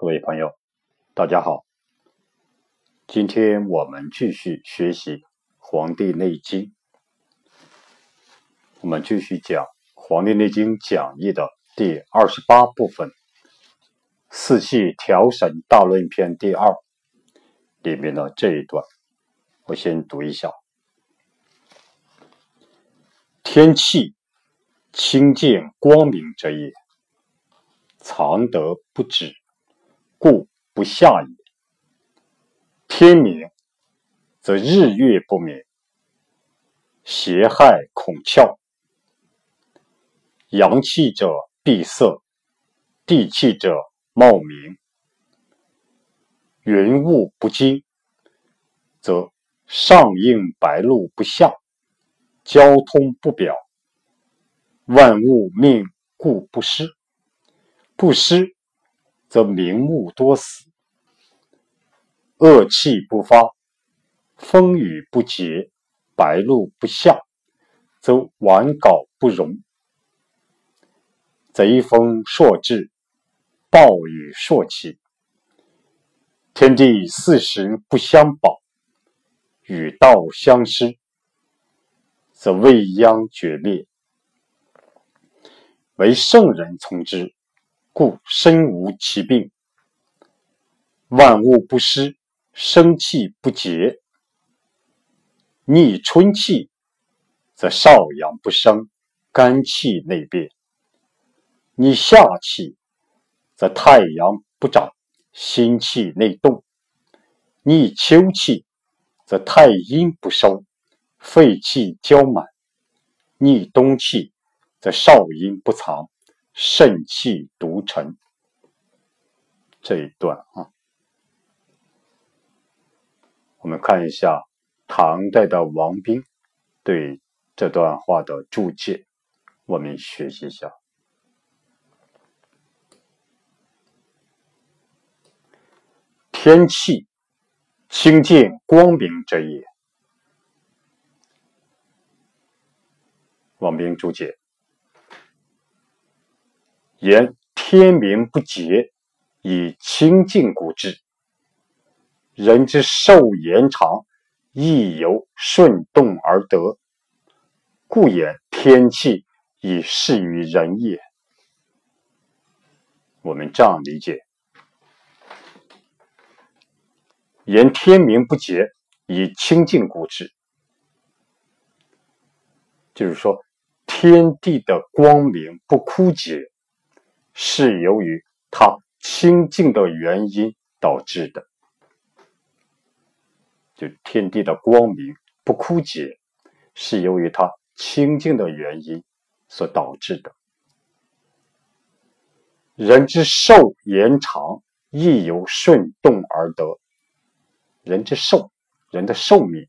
各位朋友，大家好。今天我们继续学习《黄帝内经》，我们继续讲《黄帝内经讲义》的第二十八部分《四气调神大论篇》第二里面的这一段，我先读一下：天气清见光明者也，藏得不止，故不下也。天明，则日月不明，邪害孔窍；阳气者闭塞，地气者冒明。云雾不惊，则上应白露不下，交通不表，万物命故不施。不施，则明目多死。恶气不发，风雨不节，白露不下，则晚稿不容。贼风朔至，暴雨朔起，天地四时不相保，与道相失，则未央绝灭。为圣人从之，故身无其病，万物不失。生气不竭，逆春气，则少阳不生，肝气内变；逆夏气，则太阳不长，心气内动；逆秋气，则太阴不收，肺气交满；逆冬气，则少阴不藏，肾气独沉。这一段啊。我们看一下唐代的王冰对这段话的注解，我们学习一下：天气清净光明者也。王冰注解：言天明不洁，以清净古之。人之寿延长，亦由顺动而得，故言天气以适于人也。我们这样理解：言天明不洁，以清净故之，就是说天地的光明不枯竭，是由于它清净的原因导致的。就天地的光明不枯竭，是由于它清净的原因所导致的。人之寿延长，亦由顺动而得。人之寿，人的寿命，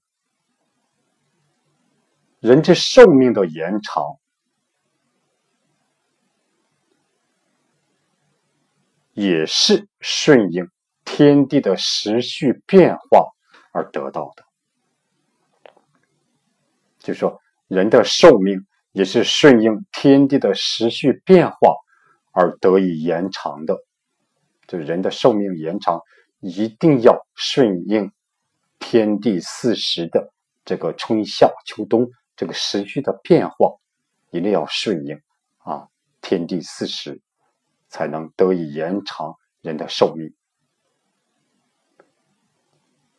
人之寿命的延长，也是顺应天地的时序变化。而得到的，就说人的寿命也是顺应天地的时序变化而得以延长的。就人的寿命延长，一定要顺应天地四时的这个春夏秋冬这个时序的变化，一定要顺应啊天地四时，才能得以延长人的寿命。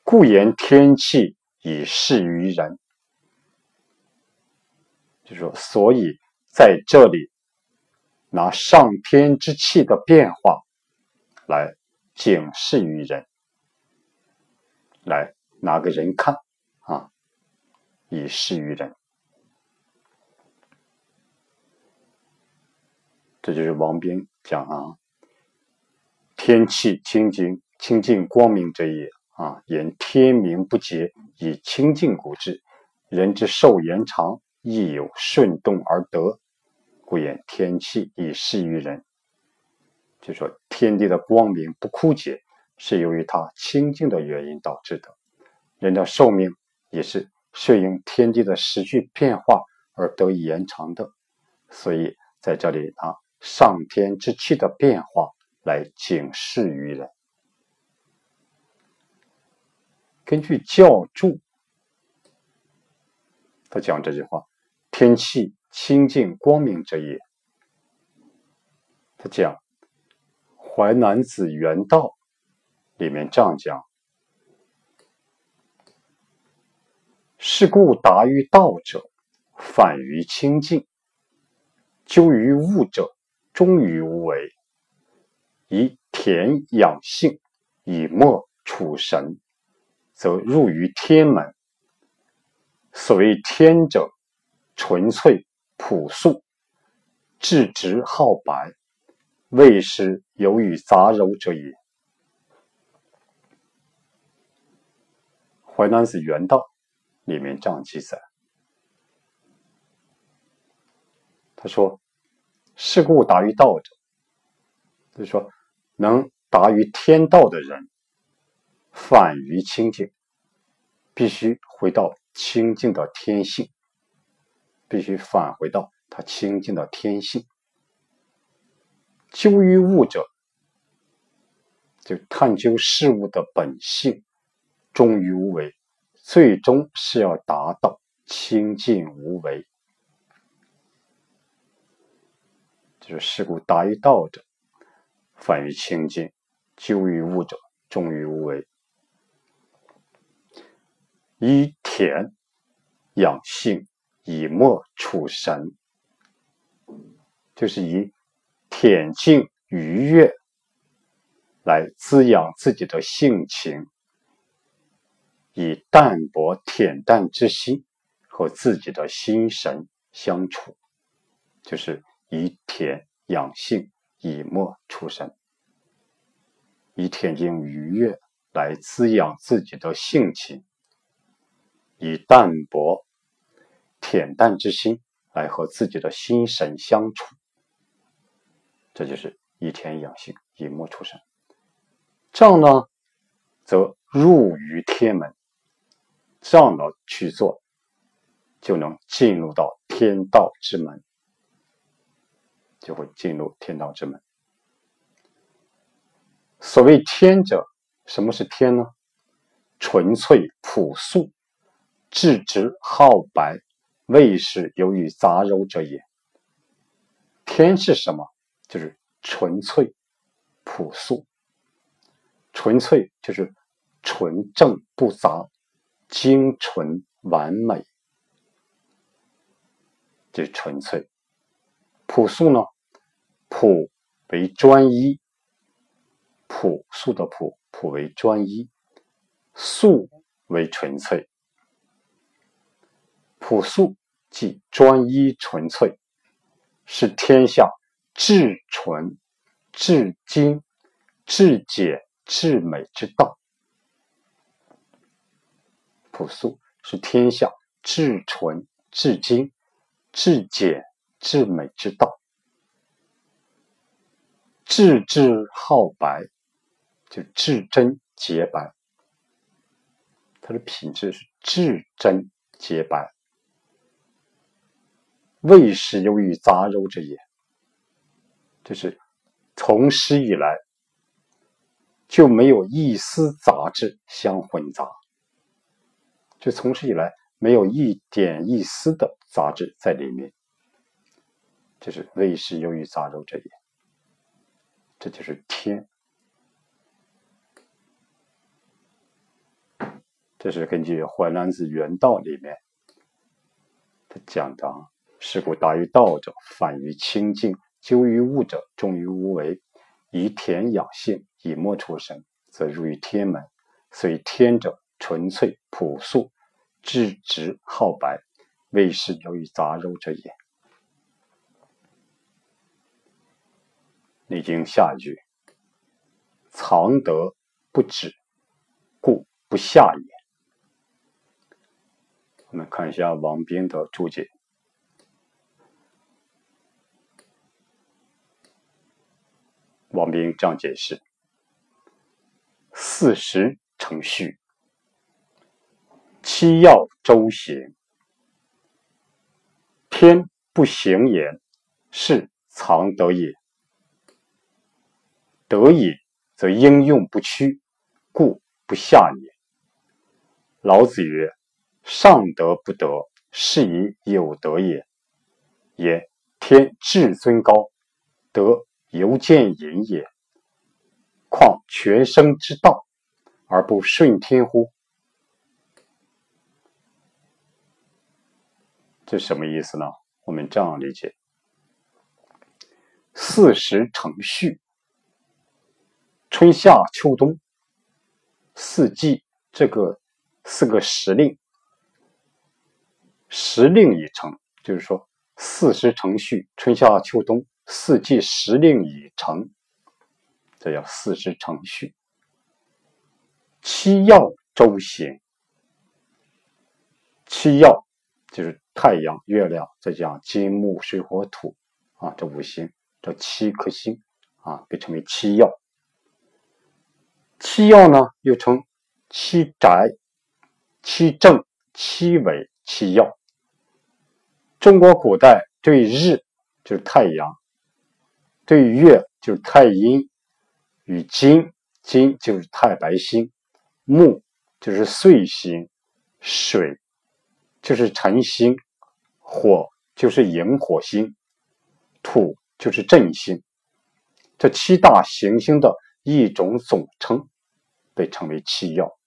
故言天气以适于人，就说，所以在这里拿上天之气的变化来警示于人，来拿个人看啊，以示于人。这就是王斌讲啊，天气清净、清净光明者也。啊，言天明不洁，以清净古之。人之寿延长，亦有顺动而得，故言天气以适于人。就说天地的光明不枯竭，是由于它清净的原因导致的。人的寿命也是顺应天地的时序变化而得以延长的。所以在这里啊，上天之气的变化来警示于人。根据教注，他讲这句话：“天气清净光明者也。”他讲《淮南子·原道》里面这样讲：“是故达于道者，反于清净；究于物者，忠于无为。以田养性，以墨处神，则入于天门。所谓天者，纯粹朴素，质直好白。”未是有与杂糅者也。《淮南子·原道》里面这样记载，他说：“是故达于道者，就是说能达于天道的人，反于清净，必须回到清净的天性，必须返回到他清净的天性。”究于物者，就探究事物的本性，忠于无为，最终是要达到清净无为。就是事故达于道者，反于清净；究于物者，忠于无为。以田养性，以墨处神，就是以。恬静愉悦，来滋养自己的性情；以淡泊恬淡之心和自己的心神相处，就是以恬养性，以默出神。以恬静愉悦来滋养自己的性情，以淡泊恬淡之心来和自己的心神相处。这就是以天养性，以墨出生。这样呢，则入于天门。这样的去做，就能进入到天道之门，就会进入天道之门。所谓天者，什么是天呢？纯粹朴素，质直好白，未是有与杂糅者也。天是什么？就是纯粹、朴素，纯粹就是纯正不杂、精纯完美，这纯粹。朴素呢，朴为专一，朴素的朴，朴为专一，素为纯粹。朴素即专一纯粹，是天下。至纯、至精、至简、至美之道，朴素是天下至纯、至精、至简、至美之道。至质好白，就至真洁白，它的品质是至真洁白，未是有与杂糅之也。就是从始以来就没有一丝杂质相混杂，就从始以来没有一点一丝的杂质在里面，就是未是由于杂糅者也。这就是天，这是根据《淮南子·原道》里面他讲的：“是故达于道者，反于清净。”究于物者，重于无为；以田养性，以墨出神，则入于天门。所以天者，纯粹朴素，质直好白，未是有于杂糅者也。历经下一句：藏德不止，故不下也。我们看一下王斌的注解。王斌这样解释：“四时成序，七要周行。天不行言，是藏德也。得也，则应用不屈，故不下也。老子曰：“上德不德，是以有德也。”也，天至尊高，德犹见隐也。况全生之道，而不顺天乎？这什么意思呢？我们这样理解：四时成序，春夏秋冬，四季这个四个时令，时令已成，就是说四时成序，春夏秋冬，四季时令已成，这叫四时成序。七曜周行，七曜就是。太阳、月亮，再加金木水火土，啊，这五行，这七颗星，啊，被称为七曜。七曜呢，又称七宅、七正、七尾、七曜。中国古代对日就是太阳，对月就是太阴，与金，金就是太白星，木就是岁星，水。就是辰星，火就是萤火星，土就是震星，这七大行星的一种总称，被称为七曜。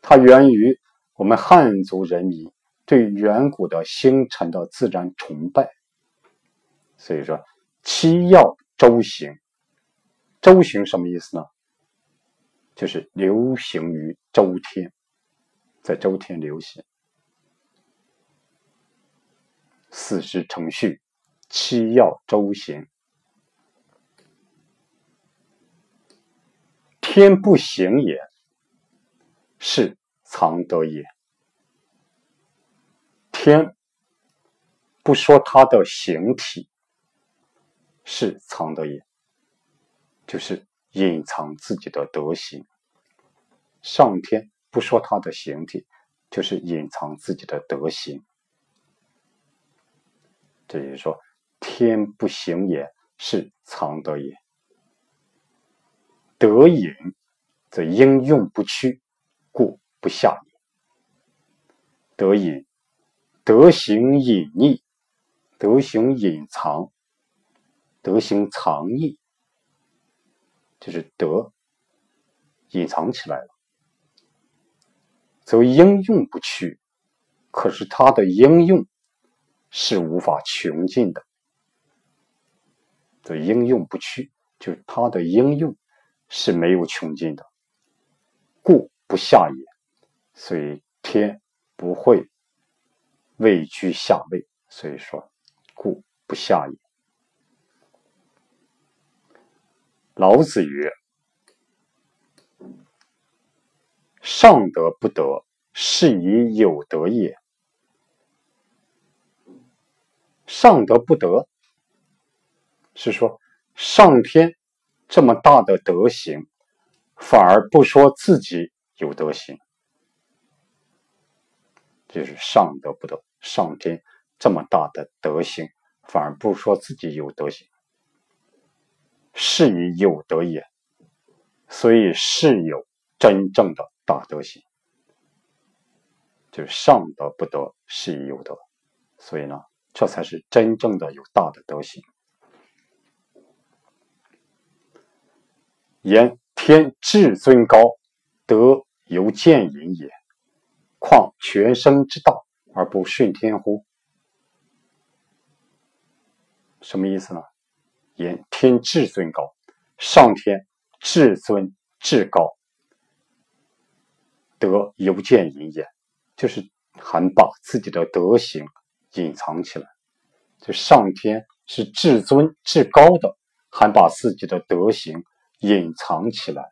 它源于我们汉族人民对远古的星辰的自然崇拜。所以说，七曜周行，周行什么意思呢？就是流行于周天，在周天流行。四时成序，七曜周行。天不行也，是藏德也。天不说它的形体，是藏德也，就是隐藏自己的德行。上天不说它的形体，就是隐藏自己的德行。这就是说，天不行也，是藏德也。德隐，则应用不屈，故不下也。德隐，德行隐匿，德行隐藏，德行藏匿，就是德隐藏起来了，则应用不屈。可是它的应用。是无法穷尽的，的应用不屈，就是它的应用是没有穷尽的，故不下也。所以天不会位居下位，所以说故不下也。老子曰：“上德不德，是以有德也。”上德不德，是说上天这么大的德行，反而不说自己有德行，就是上德不德。上天这么大的德行，反而不说自己有德行，是以有德也。所以是有真正的大德行，就是上德不德，是以有德。所以呢。这才是真正的有大的德行。言天至尊高，德犹见隐也。况全生之道而不顺天乎？什么意思呢？言天至尊高，上天至尊至高，德犹见隐也，就是还把自己的德行。隐藏起来，就上天是至尊至高的，还把自己的德行隐藏起来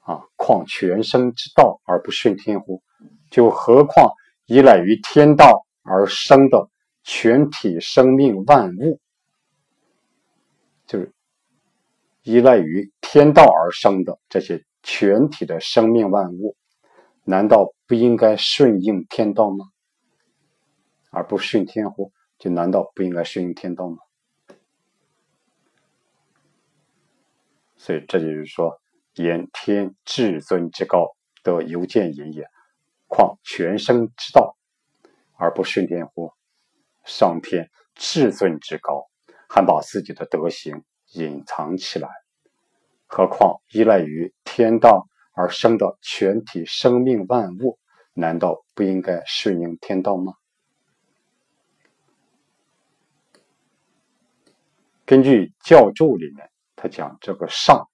啊！况全生之道而不顺天乎？就何况依赖于天道而生的全体生命万物，就是依赖于天道而生的这些全体的生命万物，难道不应该顺应天道吗？而不顺天乎？就难道不应该顺应天道吗？所以这就是说，言天至尊之高，得犹见隐也。况全生之道，而不顺天乎？上天至尊之高，还把自己的德行隐藏起来，何况依赖于天道而生的全体生命万物，难道不应该顺应天道吗？根据教注里面，他讲这个上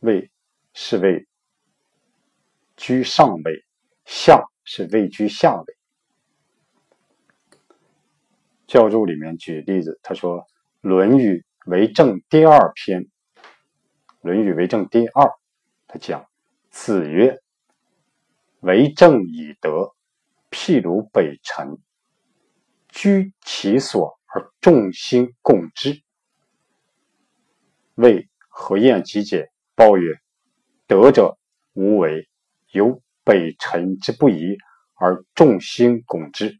位是为居上位，下是位居下位。教注里面举例子，他说《论语为政》第二篇，《论语为政》第二，他讲子曰：“为政以德，譬如北辰。”居其所而众星共之，谓何晏其解？报曰：德者无为，有北辰之不移而众星拱之。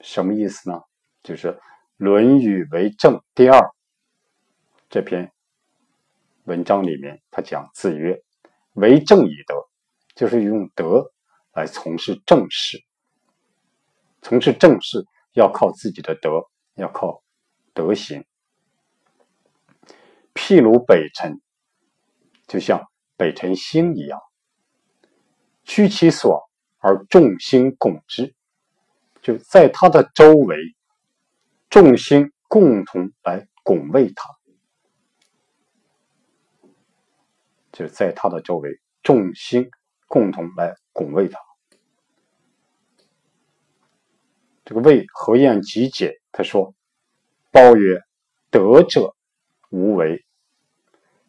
什么意思呢？就是《论语为政》第二这篇文章里面，他讲子曰：为政以德，就是用德来从事政事。从事政事要靠自己的德，要靠德行。譬如北辰，就像北辰星一样，居其所而众星拱之，就在他的周围，众星共同来拱卫他。就在他的周围，众星共同来拱卫他。这个为何晏集解，他说：“包曰，德者无为，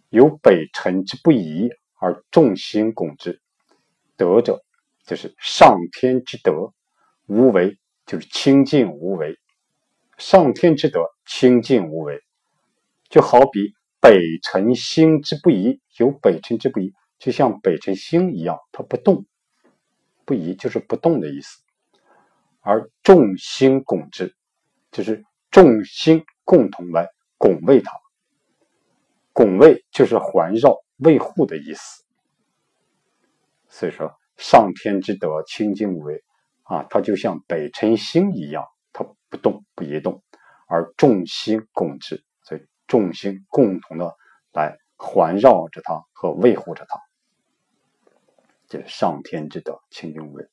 有北辰之不移而众星拱之。德者就是上天之德，无为就是清净无为。上天之德，清净无为，就好比北辰星之不移，有北辰之不移，就像北辰星一样，它不动，不移就是不动的意思。”而众星拱之，就是众星共同来拱卫它。拱卫就是环绕、卫护的意思。所以说，上天之德清净无为啊，它就像北辰星一样，它不动不移动，而众星拱之，所以众星共同的来环绕着它和维护着它，这是上天之德清净无为。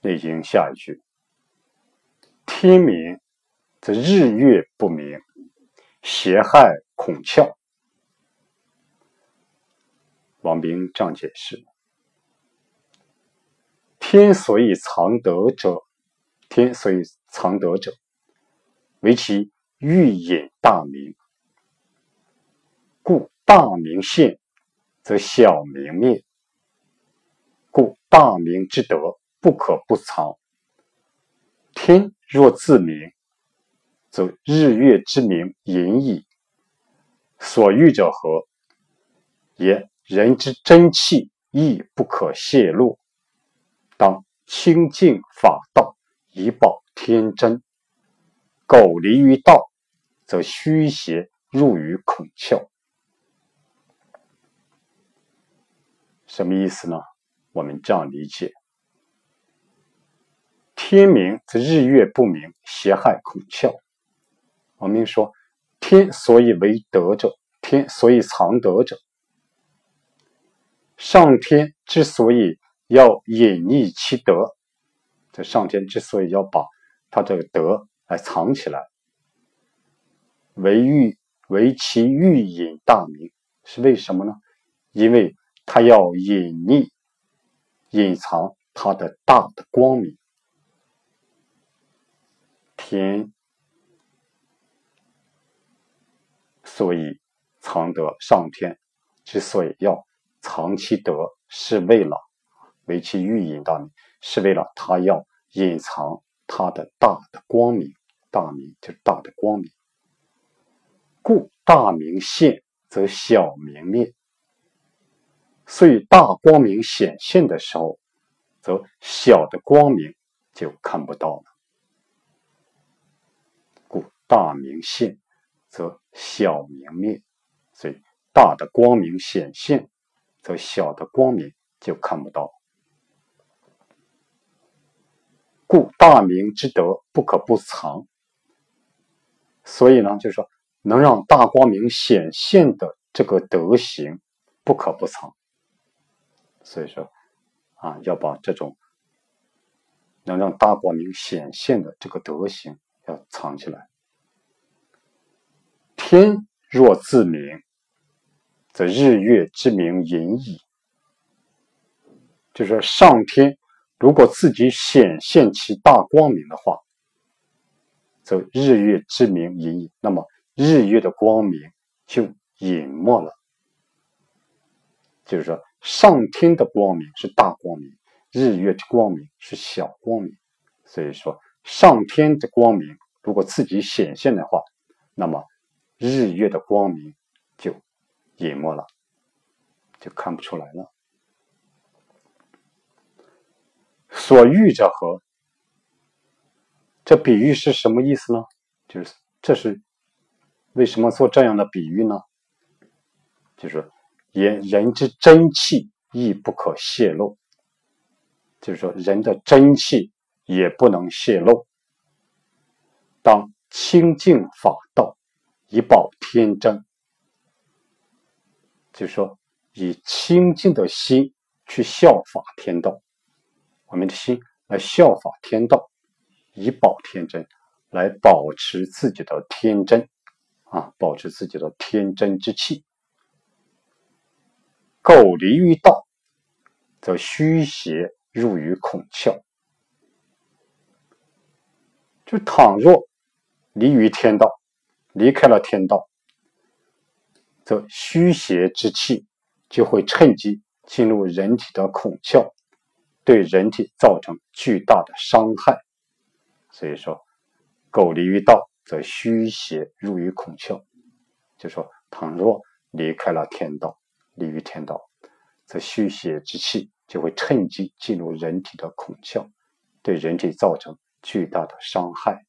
内经下一句：“天明则日月不明，邪害孔窍。”王冰这样解释：“天所以藏德者，天所以藏德者，为其欲隐大明。故大明现，则小明灭。故大明之德。”不可不藏。天若自明，则日月之明隐矣。所欲者何？言人之真气亦不可泄露，当清净法道，以保天真。苟离于道，则虚邪入于孔窍。什么意思呢？我们这样理解。天明则日月不明，邪害孔窍。王明说，天所以为德者，天所以藏德者。上天之所以要隐匿其德，这上天之所以要把他这个德来藏起来，为欲为其欲隐大明，是为什么呢？因为他要隐匿、隐藏他的大的光明。天，所以藏德。上天之所以要藏其德，是为了为其欲引大明，是为了他要隐藏他的大的光明。大明就是大的光明。故大明现，则小明灭。所以大光明显现的时候，则小的光明就看不到了。大明现，则小明灭。所以大的光明显现，则小的光明就看不到。故大明之德不可不藏。所以呢，就是说，能让大光明显现的这个德行，不可不藏。所以说，啊，要把这种能让大光明显现的这个德行要藏起来。天若自明，则日月之明隐矣。就是说，上天如果自己显现其大光明的话。则日月之明隐隐，那么日月的光明就隐没了。就是说，上天的光明是大光明，日月的光明是小光明。所以说，上天的光明如果自己显现的话，那么日月的光明就隐没了，就看不出来了。所欲者何？这比喻是什么意思呢？就是这是为什么做这样的比喻呢？就是言人之真气亦不可泄露，就是说人的真气也不能泄露。当清净法道，以保天真，就说以清净的心去效法天道，我们的心来效法天道。以保天真，来保持自己的天真啊，保持自己的天真之气。苟离于道，则虚邪入于孔窍。就倘若离于天道，离开了天道，则虚邪之气就会趁机进入人体的孔窍，对人体造成巨大的伤害。所以说，苟离于道，则虚邪入于孔窍。就说，倘若离开了天道，离于天道，则虚邪之气就会趁机进入人体的孔窍，对人体造成巨大的伤害。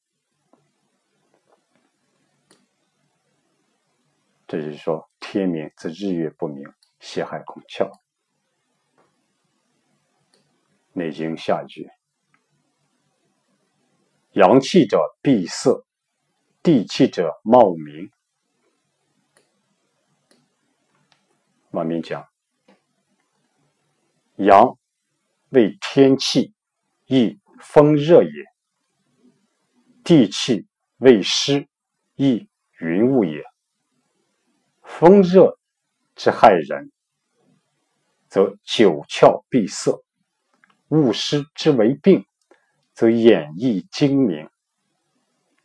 这就是说，天明则日月不明，邪害孔窍。《内经》下句。阳气者闭塞，地气者冒明。往面讲，阳为天气，亦风热也；地气为湿，亦云雾也。风热之害人，则九窍闭塞；雾湿之为病。则眼翳精明，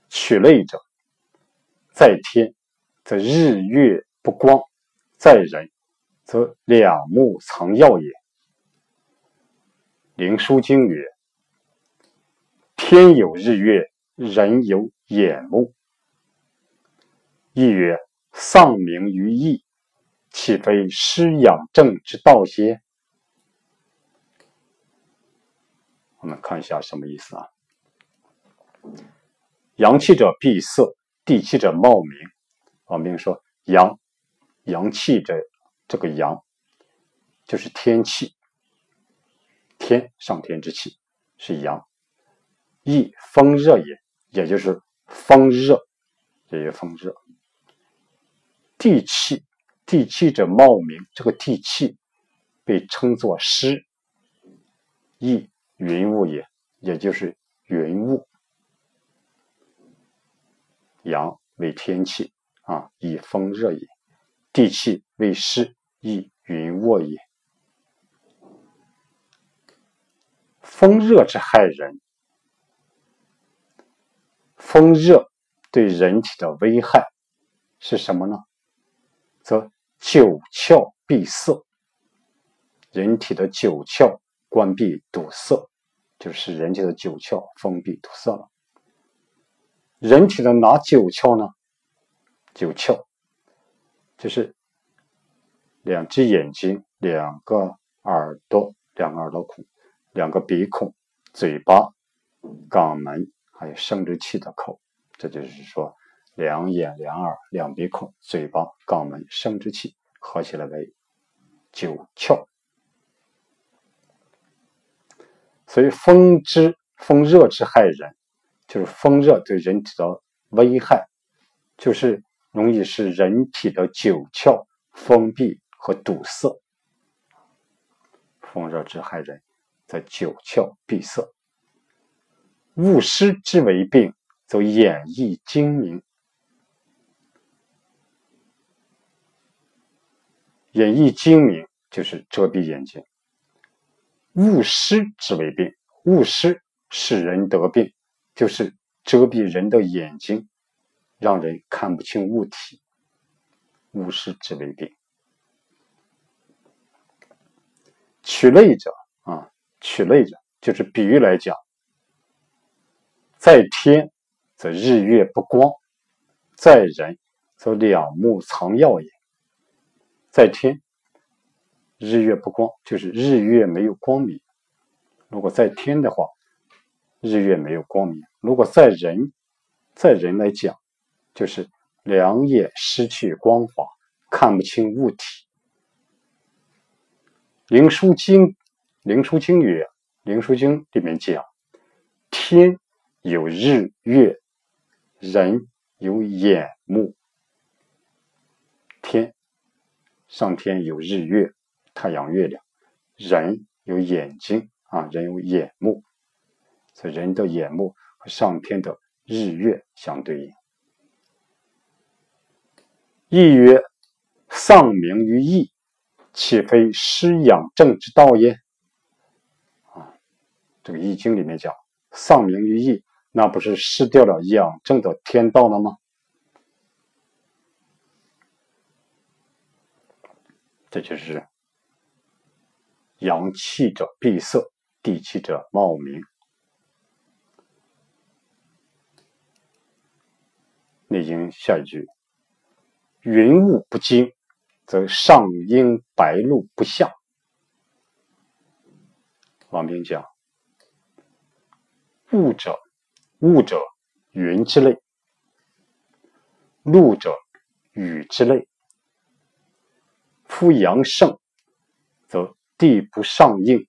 取类者，在天则日月不光，在人则两目藏耀也。《灵枢经》曰：“天有日月，人有眼目。”亦曰：“丧明于义，岂非失养正之道邪？”我们看一下什么意思啊？阳气者闭塞，地气者冒明。我们说阳，阳气者这个阳就是天气，天上天之气是阳，亦风热也，也就是风热，也有风热。地气，地气者茂名，这个地气被称作湿，亦。云雾也，也就是云雾。阳为天气啊，以风热也；地气为湿，亦云雾也。风热之害人，风热对人体的危害是什么呢？则九窍闭塞，人体的九窍。关闭堵塞，就是人体的九窍封闭堵塞了。人体的哪九窍呢？九窍就是两只眼睛、两个耳朵、两个耳朵孔、两个鼻孔、嘴巴肛门，还有生殖器的口。这就是说，两眼、两耳、两鼻孔、嘴巴、肛门、生殖器合起来为九窍。所以风之风热之害人，就是风热对人体的危害，就是容易使人体的九窍封闭和堵塞。风热之害人，则九窍闭塞。误湿之为病，则眼翳精明。眼翳睛明就是遮蔽眼睛。误失之为病，误失使人得病，就是遮蔽人的眼睛，让人看不清物体。误失之为病。取类者啊，取类者就是比喻来讲，在天则日月不光，在人则两目藏耀也。在天。日月不光，就是日月没有光明。如果在天的话，日月没有光明；如果在人，在人来讲，就是两眼失去光华，看不清物体。《灵枢经》《灵枢经》曰：“《灵枢经》里面讲，天有日月，人有眼目。天上天有日月。”太阳、月亮，人有眼睛啊，人有眼目，所以人的眼目和上天的日月相对应。亦曰：丧名于义，岂非失养正之道也？啊，这个《易经》里面讲，丧名于义，那不是失掉了养正的天道了吗？这就是。阳气者闭塞，地气者冒明。《内经》下一句：“云雾不惊，则上应白露不下。”王冰讲：“雾者，雾者云之类；露者雨之类。夫阳盛，则。”地不上应，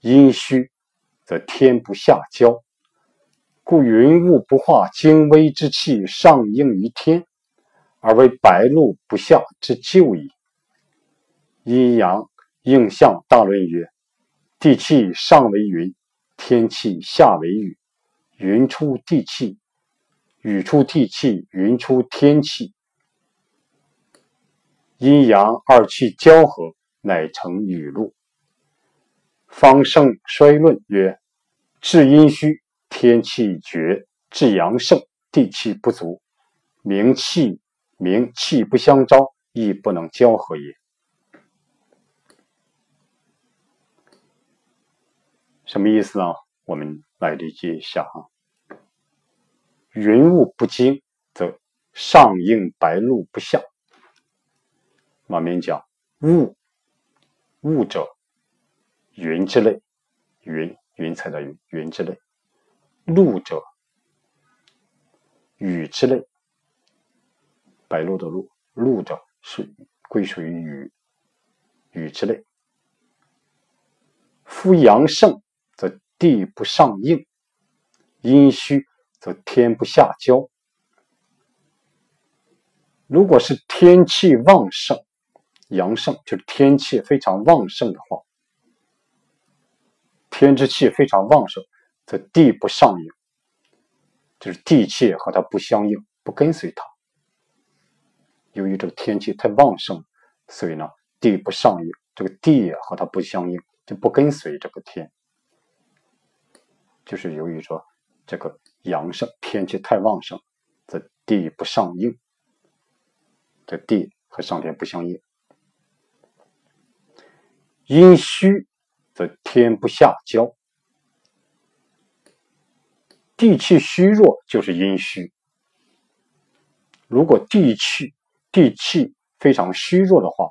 阴虚则天不下交，故云雾不化精微之气上应于天，而为白露不下之咎矣。阴阳应象大论曰：地气上为云，天气下为雨，云出地气，雨出地气，云出天气，阴阳二气交合。乃成雨露。方盛衰论曰：至阴虚，天气绝；至阳盛，地气不足。明气明气不相招，亦不能交合也。什么意思呢？我们来理解一下哈。云雾不惊，则上应白露不下。往面讲物，物者，云之类，云云彩的云，云之类；露者，雨之类。白露的露，露者是归属于雨，雨之类。夫阳盛，则地不上应；阴虚，则天不下交。如果是天气旺盛。阳盛就是天气非常旺盛的话，天之气非常旺盛，则地不上应，就是地气和它不相应，不跟随它。由于这个天气太旺盛，所以呢，地不上应，这个地也和它不相应，就不跟随这个天。就是由于说这个阳盛，天气太旺盛，则地不上应，这地和上天不相应。阴虚则天不下交，地气虚弱就是阴虚。如果地气地气非常虚弱的话，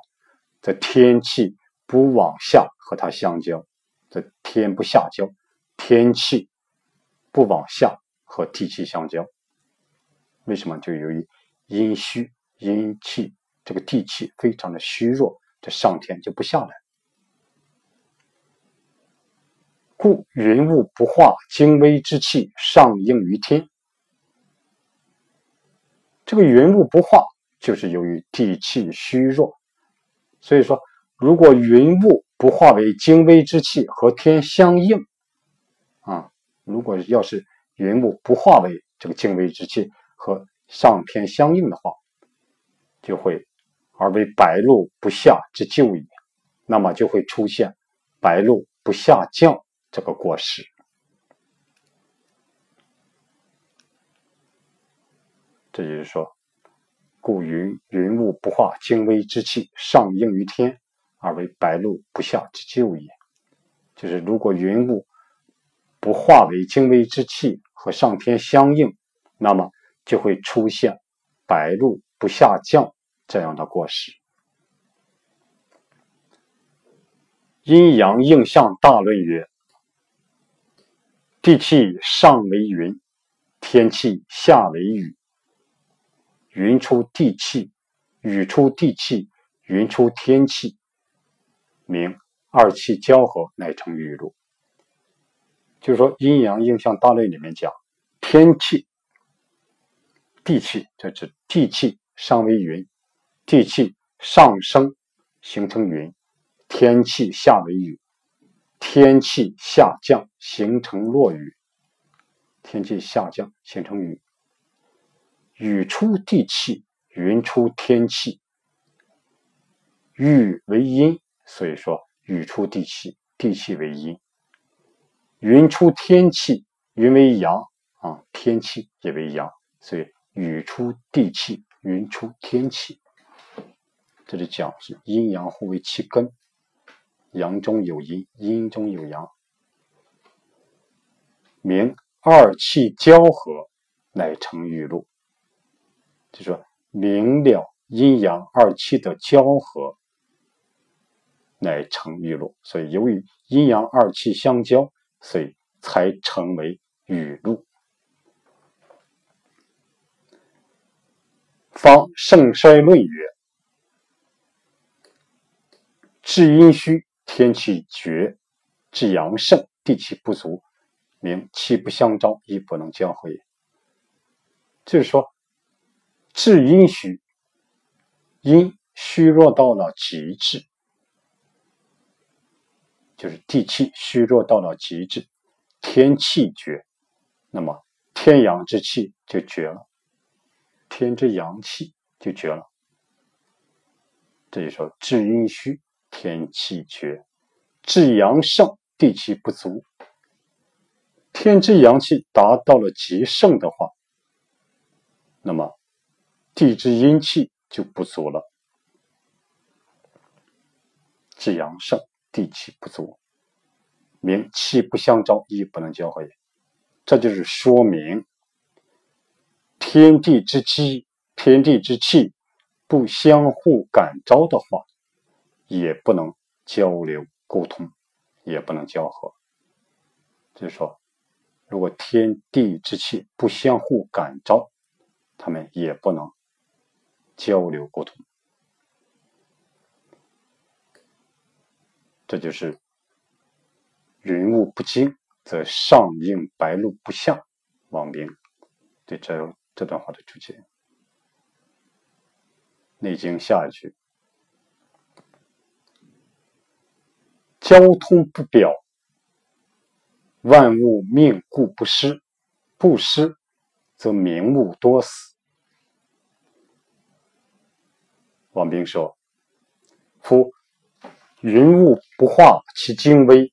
则天气不往下和它相交，则天不下交，天气不往下和地气相交。为什么？就由于阴虚，阴气这个地气非常的虚弱，这上天就不下来。故云雾不化，精微之气上应于天。这个云雾不化，就是由于地气虚弱。所以说，如果云雾不化为精微之气和天相应，啊，如果要是云雾不化为这个精微之气和上天相应的话，就会而为白露不下之咎矣。那么就会出现白露不下降这个过失。这就是说，故云云雾不化精微之气上应于天。而为白露不下之咎也。就是如果云雾不化为精微之气和上天相应，那么就会出现白露不下降这样的过失。阴阳应象大论曰：地气上为云，天气下为雨。云出地气，雨出地气，云出天气。名二气交合，乃成雨露。就是说，阴阳应象大类里面讲，天气、地气，这指地气上为云，地气上升形成云，天气下为雨，天气下降形成落雨，天气下降形成雨，雨出地气，云出天气，雨为阴。所以说，雨出地气，地气为阴；云出天气，云为阳啊，天气也为阳。所以，雨出地气，云出天气。这里讲是阴阳互为其根，阳中有阴，阴中有阳，明二气交合，乃成雨露。就说明了阴阳二气的交合。乃成雨露，所以由于阴阳二气相交，所以才成为雨露。方盛衰论曰：至阴虚，天气绝；至阳盛，地气不足，名气不相招，亦不能交合也。就是说，至阴虚，阴虚弱到了极致。就是地气虚弱到了极致，天气绝，那么天阳之气就绝了，天之阳气就绝了。这就说至阴虚，天气绝；至阳盛，地气不足。天之阳气达到了极盛的话，那么地之阴气就不足了。至阳盛。地气不足，名气不相招，亦不能交合也。这就是说明天地之气、天地之气不相互感召的话，也不能交流沟通，也不能交合。就是说，如果天地之气不相互感召，他们也不能交流沟通。这就是云雾不精，则上应白露不下。王明对这这段话的注解，《内经》下一句：交通不表，万物命故不失；不失，则名物多死。王冰说：“夫。”云雾不化其精微，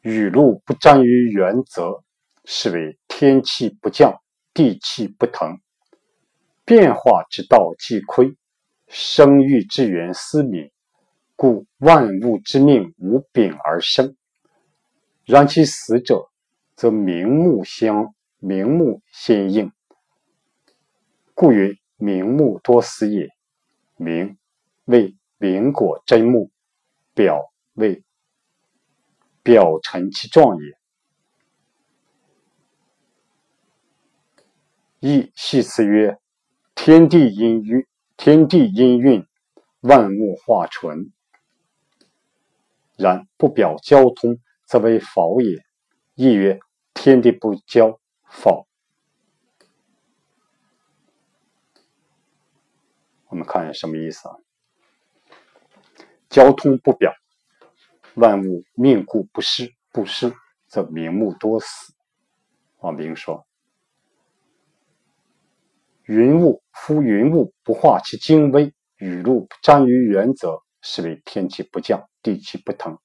雨露不沾于原则，是为天气不降，地气不腾，变化之道既亏，生育之源思敏，故万物之命无禀而生。然其死者，则明目相明目先应，故曰明目多死也。明为灵果真目。表为表陈其状也。亦系辞曰：天地氤氲，天地氤氲，万物化纯。然不表交通，则为否也。亦曰：天地不交，否。我们看一下什么意思啊？交通不表，万物命故不施，不施则名目多死。王冰说：“云雾夫云雾不化其精微，雨露不沾于原则，是为天气不降，地气不腾。”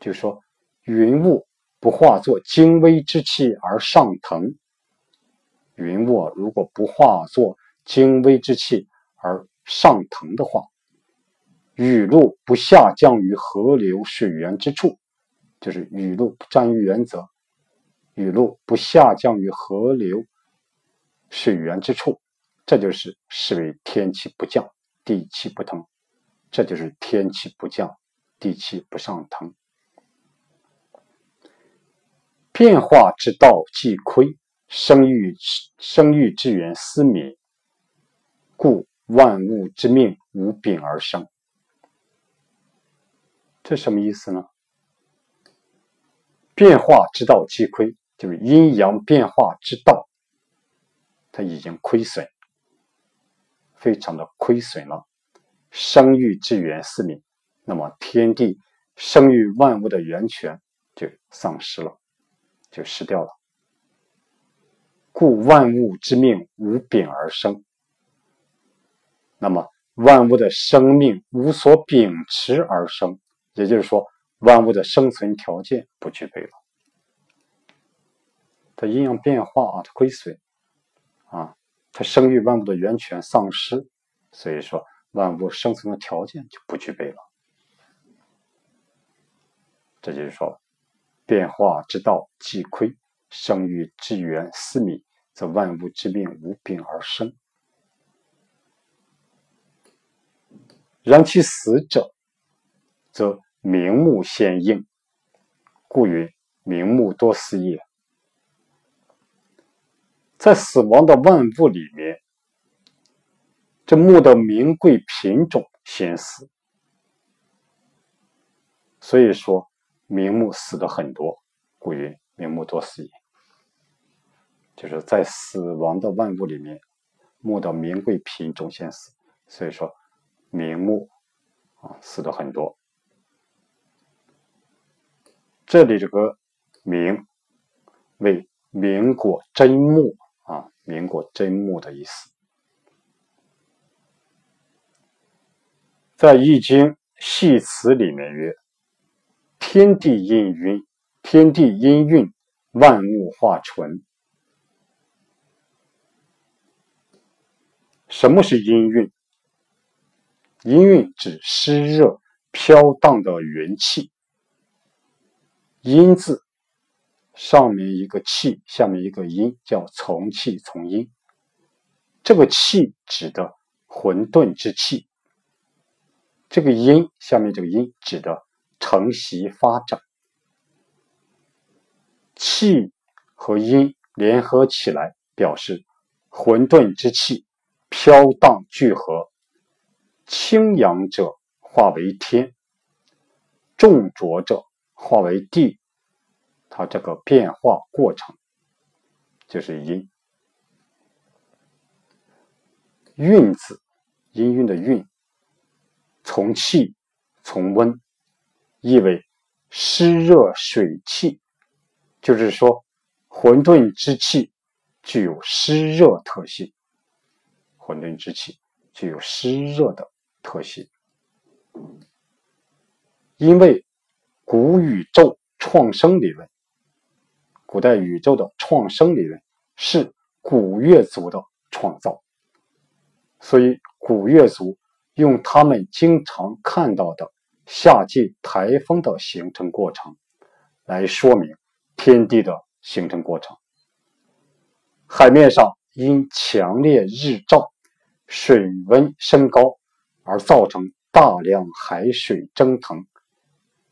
就是说，云雾不化作精微之气而上腾，云雾如果不化作精微之气。而上腾的话，雨露不下降于河流水源之处，就是雨露不沾于原则，雨露不下降于河流水源之处，这就是视为天气不降，地气不腾，这就是天气不降，地气不上腾。变化之道既亏，生育生育之源思敏，故。万物之命无禀而生，这什么意思呢？变化之道既亏，就是阴阳变化之道，它已经亏损，非常的亏损了。生育之源思敏，那么天地生育万物的源泉就丧失了，就失掉了。故万物之命无禀而生。那么，万物的生命无所秉持而生，也就是说，万物的生存条件不具备了。它阴阳变化啊，它亏损啊，它生育万物的源泉丧失，所以说万物生存的条件就不具备了。这就是说，变化之道既亏，生育之源思靡，则万物之命无病而生。然其死者，则明目先应，故云明目多死也。在死亡的万物里面，这木的名贵品种先死，所以说明目死的很多，故云明目多死也。就是在死亡的万物里面，木的名贵品种先死，所以说。明目啊，死的很多。这里这个“名”为名果真木啊，名果真木的意思。在《易经》系辞里面曰：“天地氤氲，天地氤氲，万物化纯。”什么是氤氲？氤氲指湿热飘荡的元气。阴字上面一个气，下面一个阴，叫从气从阴。这个气指的混沌之气，这个阴下面这个阴指的承袭发展。气和阴联合起来，表示混沌之气飘荡聚合。清阳者化为天，重浊者化为地，它这个变化过程就是阴。运字，阴运的运，从气从温，意为湿热水气，就是说混沌之气具有湿热特性，混沌之气具有湿热的。特性，因为古宇宙创生理论，古代宇宙的创生理论是古月族的创造，所以古月族用他们经常看到的夏季台风的形成过程来说明天地的形成过程。海面上因强烈日照，水温升高。而造成大量海水蒸腾，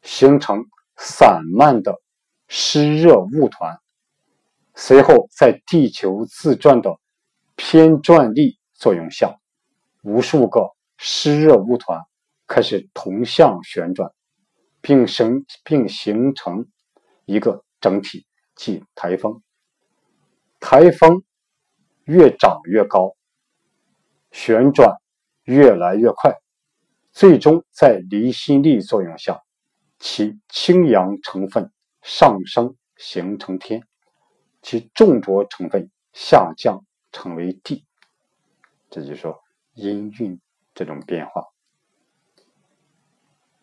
形成散漫的湿热雾团，随后在地球自转的偏转力作用下，无数个湿热雾团开始同向旋转，并生并形成一个整体，即台风。台风越长越高，旋转越来越快，最终在离心力作用下，其清扬成分上升，形成天。其重浊成分下降，成为地，这就是说音韵这种变化。《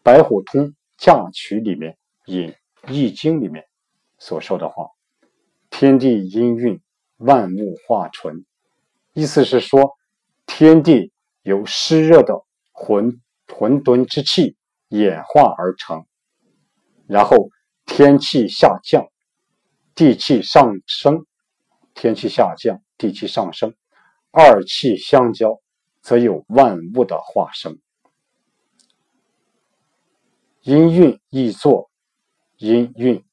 白虎通嫁娶》里面引《易经》里面所说的话：“天地音韵，万物化纯。”意思是说，天地由湿热的混混沌之气演化而成，然后天气下降。地气上升，天气下降，地气上升，二气相交，则有万物的化生。音韵易作，音韵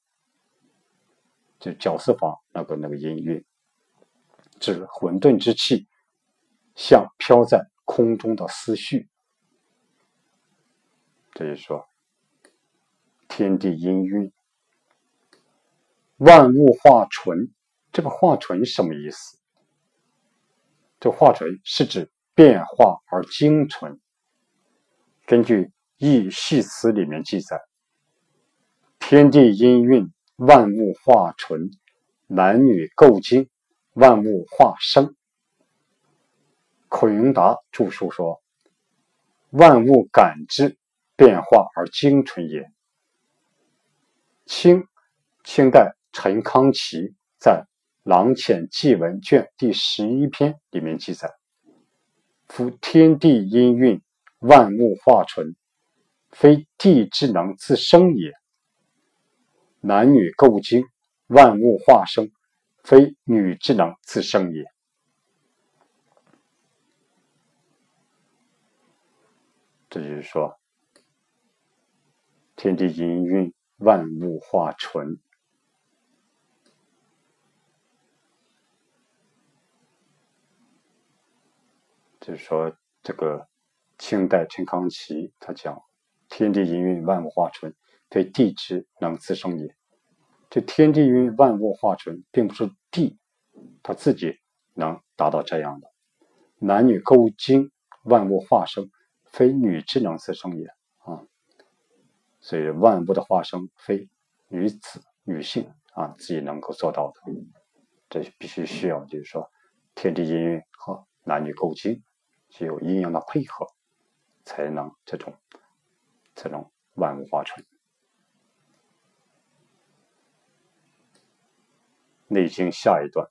就绞丝旁那个那个音韵，指混沌之气，像飘在空中的思绪。这就说，天地音韵。万物化纯，这个化纯什么意思？这化纯是指变化而精纯。根据《易系辞》里面记载：“天地音韵，万物化纯；男女构精，万物化生。”孔颖达著述说：“万物感知变化而精纯也。”清清代。陈康祺在《郎潜记文卷》第十一篇里面记载：“夫天地音韵，万物化纯，非地之能自生也；男女构精，万物化生，非女之能自生也。”这就是说，天地氤氲，万物化纯。就是说，这个清代陈康琪他讲：“天地氤氲，万物化纯，非地之能自生也。”这天地氲万物化纯，并不是地它自己能达到这样的。男女勾精，万物化生，非女之能自生也啊。所以万物的化生，非女子、女性啊自己能够做到的。这必须需要，就是说，天地氤氲和男女勾精。只有阴阳的配合，才能这种这种万物化成。《内经》下一段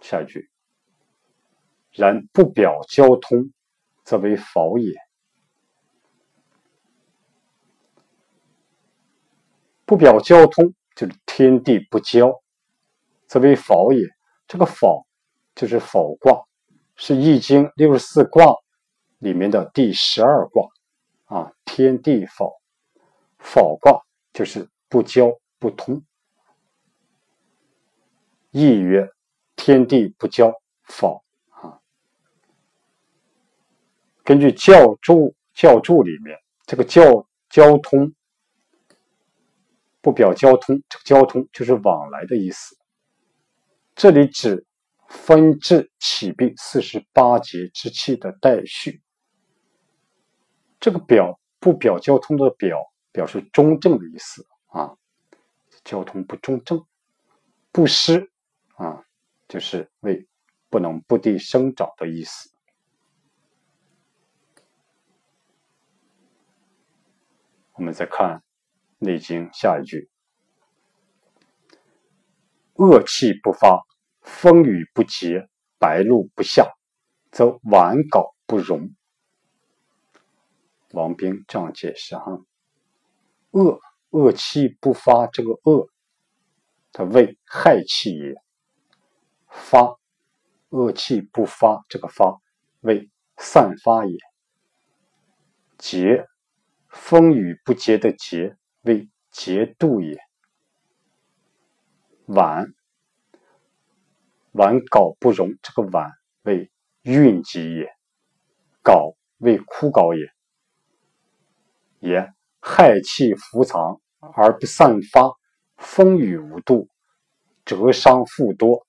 下一句：“然不表交通，则为否也。”不表交通就是天地不交，则为否也。这个否就是否卦。是《易经》六十四卦里面的第十二卦啊，天地否，否卦就是不交不通。意曰：天地不交，否啊。根据教注教注里面，这个交交通不表交通，这个交通就是往来的意思。这里指。分治起病四十八节之气的代序，这个表不表交通的表，表示中正的意思啊。交通不中正，不失啊，就是为不能不地生长的意思。我们再看《内经》下一句：恶气不发。风雨不节，白露不下，则晚稿不容。王冰这样解释哈：恶恶气不发，这个恶，它为害气也；发恶气不发，这个发为散发也；结风雨不结的结为节度也；晚。晚稿不容，这个晚为运疾也，槁为枯槁也。也害气伏藏而不散发，风雨无度，折伤复多。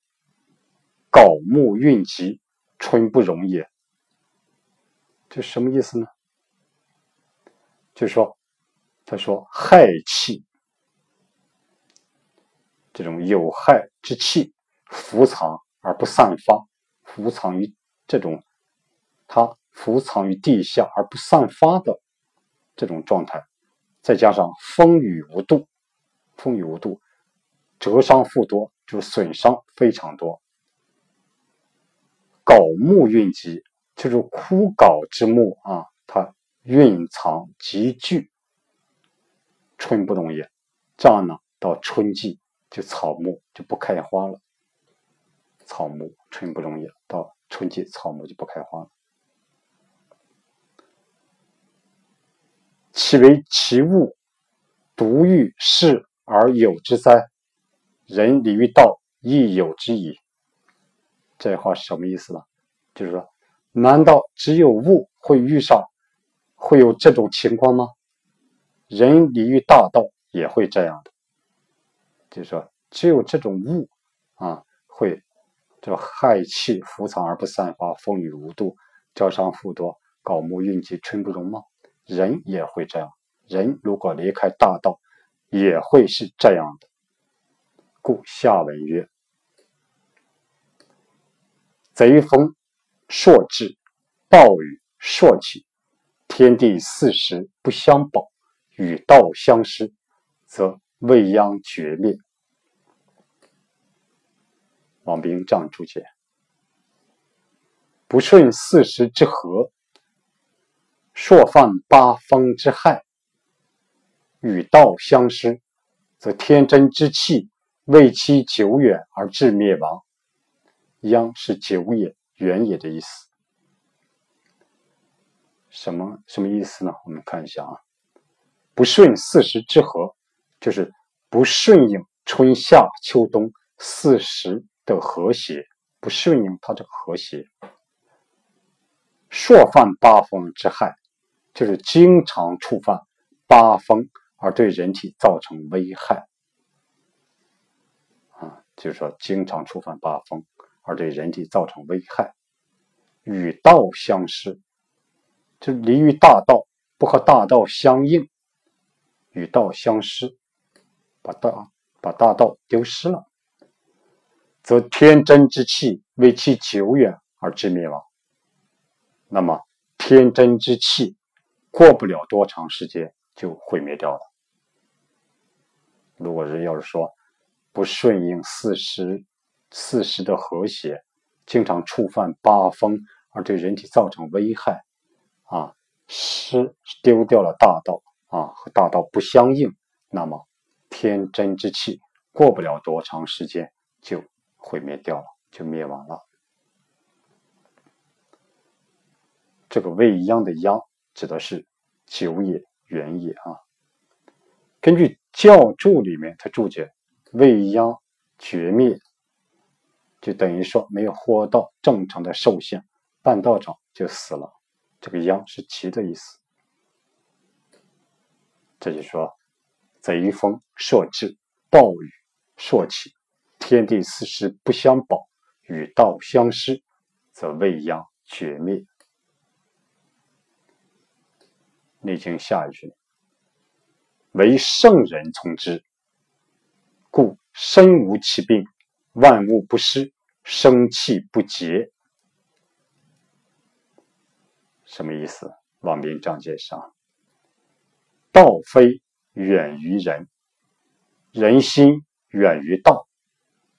槁木运疾，春不容也。这什么意思呢？就说，他说害气，这种有害之气伏藏而不散发，伏藏于这种，它伏藏于地下而不散发的这种状态，再加上风雨无度，风雨无度，折伤复多，就是损伤非常多。槁木蕴积，就是枯槁之木啊，它蕴藏积聚，春不容易。这样呢，到春季就草木就不开花了。草木春不容易，到春季草木就不开花了。其为其物，独欲事而有之哉？人离于道，亦有之矣。这话是什么意思呢？就是说，难道只有物会遇上，会有这种情况吗？人离于大道也会这样的。就是说，只有这种物啊，会这害气伏藏而不散发，风雨无度，招伤复多，槁木蕴积，春不容貌？人也会这样。人如果离开大道，也会是这样的。故下文曰。贼风朔至，暴雨朔起，天地四时不相保，与道相失，则未央绝灭。王兵这样注解：不顺四时之和，朔犯八风之害，与道相失，则天真之气为其久远而致灭亡。殃是久也、远也的意思。什么什么意思呢？我们看一下啊，不顺四时之和，就是不顺应春夏秋冬四时的和谐，不顺应它这个和谐。朔犯八风之害，就是经常触犯八风而对人体造成危害。啊，就是说经常触犯八风。而对人体造成危害，与道相失，就离于大道，不和大道相应，与道相失，把大把大道丢失了，则天真之气为其久远而致灭亡。那么天真之气过不了多长时间就毁灭掉了。如果是要是说不顺应四时。四时的和谐，经常触犯八风而对人体造成危害，啊，失丢掉了大道啊，和大道不相应，那么天真之气过不了多长时间就毁灭掉了，就灭亡了。这个未央的央指的是久也、远也啊。根据教注里面的注解，未央绝灭。就等于说没有活到正常的寿限，半道长就死了。这个“央”是其的意思。这就说，贼风朔至，暴雨朔起，天地四时不相保，与道相失，则未央绝灭。《内经》下一句：“为圣人从之，故身无其病。”万物不失，生气不竭，什么意思？王明章介绍：道非远于人，人心远于道。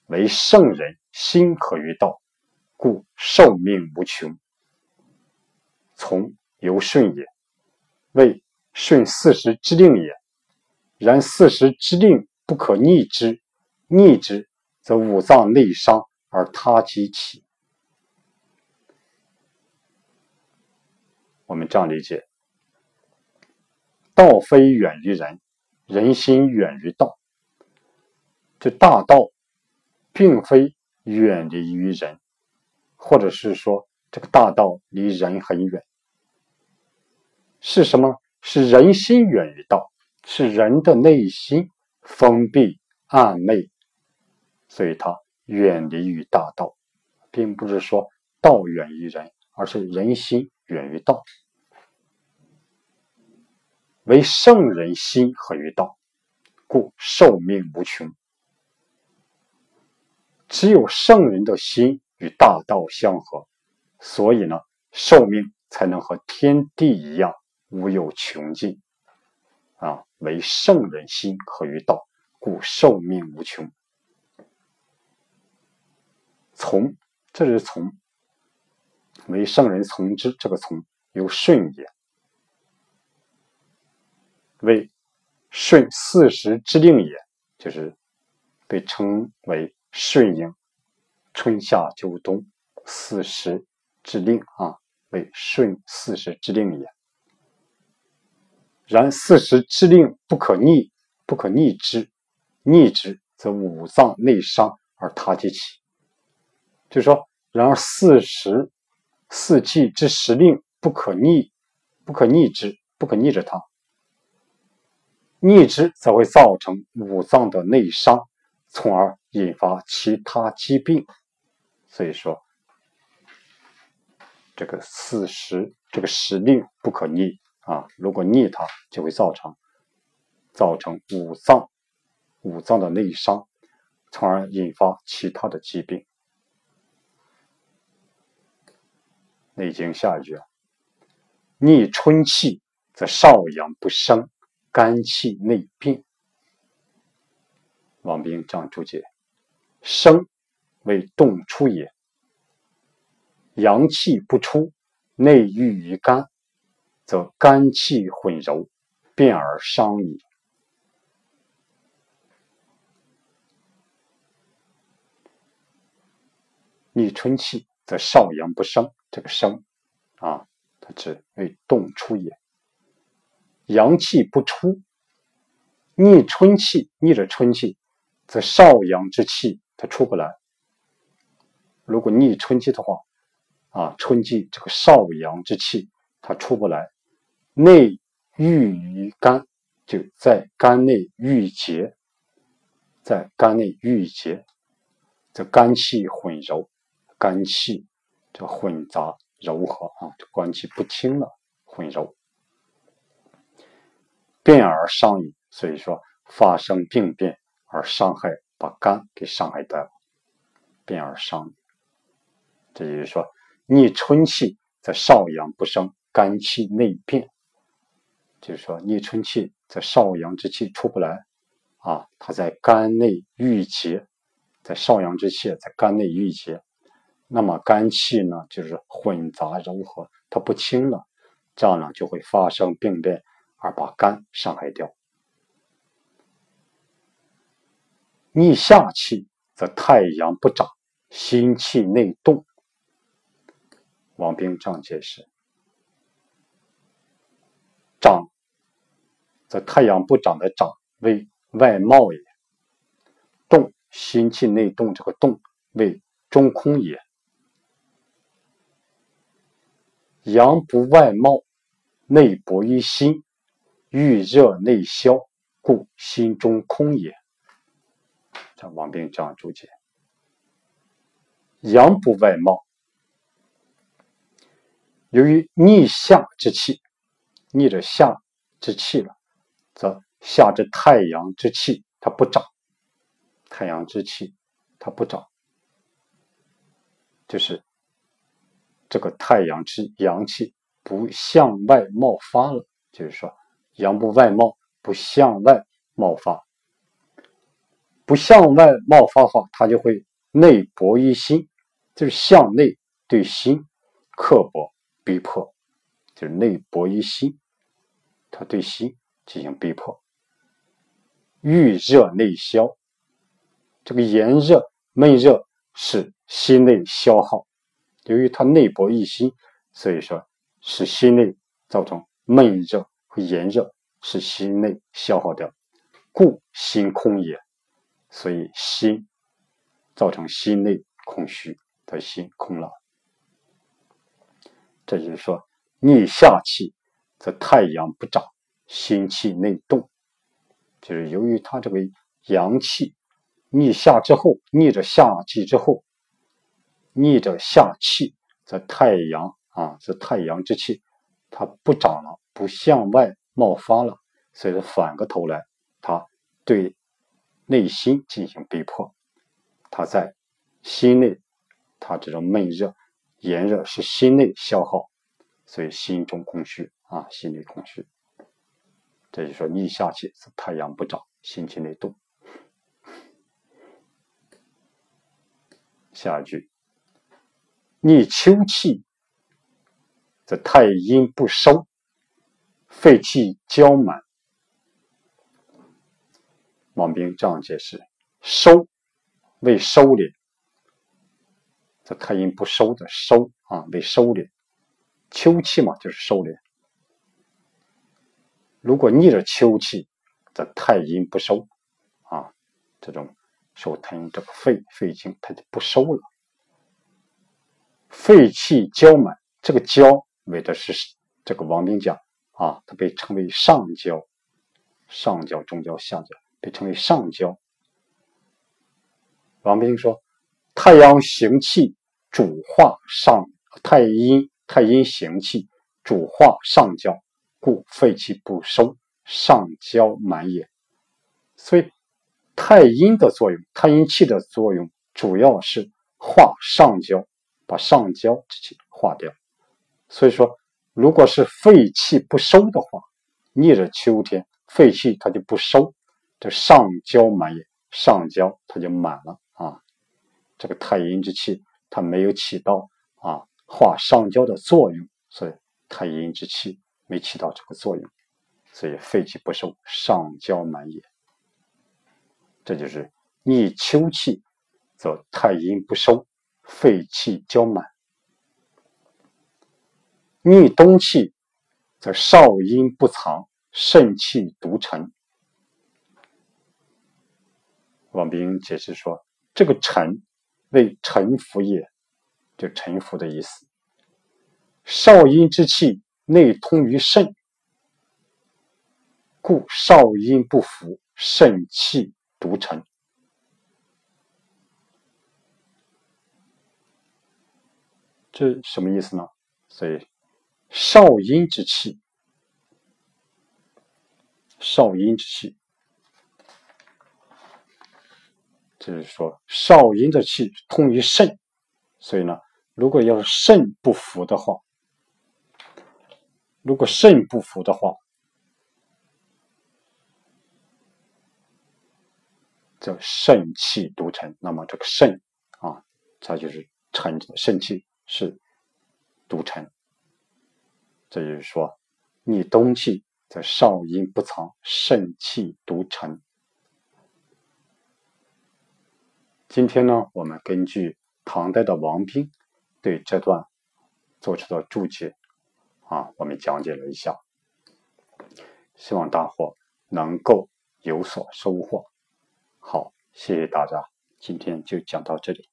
为圣人心可于道，故寿命无穷。从由顺也，为顺四时之令也。然四时之令不可逆之，逆之。则五脏内伤而他即起。我们这样理解：道非远于人，人心远于道。这大道并非远离于人，或者是说这个大道离人很远。是什么？是人心远于道，是人的内心封闭暗昧，所以他远离于大道，并不是说道远于人，而是人心远于道。为圣人心合于道，故寿命无穷。只有圣人的心与大道相合，所以呢，寿命才能和天地一样无有穷尽。啊，为圣人心合于道，故寿命无穷。从，这是从，为圣人从之。这个从由顺也。为顺四时之令也，就是被称为顺应春夏秋冬四时之令啊，为顺四时之令也。然四时之令不可逆，不可逆之，逆之则五脏内伤而他其起。就是说，然而四时四季之时令不可逆，不可逆之，不可逆着它。逆之则会造成五脏的内伤，从而引发其他疾病。所以说，这个四时这个时令不可逆啊！如果逆它，就会造成造成五脏五脏的内伤，从而引发其他的疾病。《内经》下一句啊：逆春气，则少阳不生。肝气内病，王冰这样注解：生为动出也，阳气不出，内郁于肝，则肝气混柔，变而伤矣。逆春气，则少阳不生。这个生啊，它指为动出也。阳气不出，逆春气，逆着春气，则少阳之气它出不来。如果逆春气的话，啊，春季这个少阳之气它出不来，内郁于肝，就在肝内郁结，在肝内郁结，这肝气混柔，肝气这混杂柔和啊，这肝气不清了，混柔。变而伤矣，所以说发生病变而伤害，把肝给伤害掉了，变而伤。这就是说，逆春气则少阳不生，肝气内变。就是说，逆春气在少阳之气出不来啊，它在肝内郁结，在少阳之气在肝内郁结，那么肝气呢就是混杂柔和，它不清了，这样呢就会发生病变。而把肝伤害掉。逆下气，则太阳不长，心气内动。王冰这样解释：长，则太阳不长的长为外貌也；动，心气内动，这个动为中空也。阳不外冒，内薄于心。遇热内消，故心中空也。这王冰这样注解：阳不外冒，由于逆下之气，逆着下之气了，则下之太阳之气它不长，太阳之气它不长，就是这个太阳之阳气不向外冒发了，就是说。阳不外冒，不向外冒发，不向外冒发的话，它就会内薄于心，就是向内对心刻薄逼迫，就是内薄于心，它对心进行逼迫。郁热内消，这个炎热闷热是心内消耗，由于它内薄于心，所以说使心内造成闷热。和炎热使心内消耗掉，故心空也。所以心造成心内空虚，的心空了。这就是说，逆下气则太阳不长，心气内动，就是由于它这个阳气逆下之后，逆着下气之后，逆着下气，则太阳啊，这太阳之气它不长了，不向外冒发了，所以说反过头来，它对内心进行逼迫，它在心内，它这种闷热。炎热是心内消耗，所以心中空虚啊，心里空虚。这就说逆下气是太阳不长，心气内动。下一句，逆秋气则太阴不收，肺气交满。王冰这样解释：收为收敛。这太阴不收的收啊，为收敛。秋气嘛，就是收敛。如果逆着秋气，则太阴不收啊，这种受太阴这个肺肺经，它就不收了。肺气交满，这个交为的是这个王兵讲啊，它被称为上焦，上焦、中焦、下焦，被称为上焦。王兵说。太阳行气主化上，太阴太阴行气主化上焦，故肺气不收，上焦满也。所以太阴的作用，太阴气的作用主要是化上焦，把上焦之气化掉。所以说，如果是肺气不收的话，逆着秋天，肺气它就不收，这上焦满也，上焦它就满了啊。这个太阴之气，它没有起到啊化上焦的作用，所以太阴之气没起到这个作用，所以肺气不收，上焦满也。这就是逆秋气，则太阴不收，肺气交满；逆冬气，则少阴不藏，肾气独沉。王斌解释说，这个沉。为沉浮也，就沉浮的意思。少阴之气内通于肾，故少阴不服，肾气独沉。这什么意思呢？所以少阴之气，少阴之气。就是说，少阴的气通于肾，所以呢，如果要是肾不服的话，如果肾不服的话，叫肾气独沉，那么这个肾啊，它就是沉，肾气是独沉。这就是说，你冬气在少阴不藏，肾气独沉。今天呢，我们根据唐代的王冰对这段做出的注解啊，我们讲解了一下，希望大伙能够有所收获。好，谢谢大家，今天就讲到这里。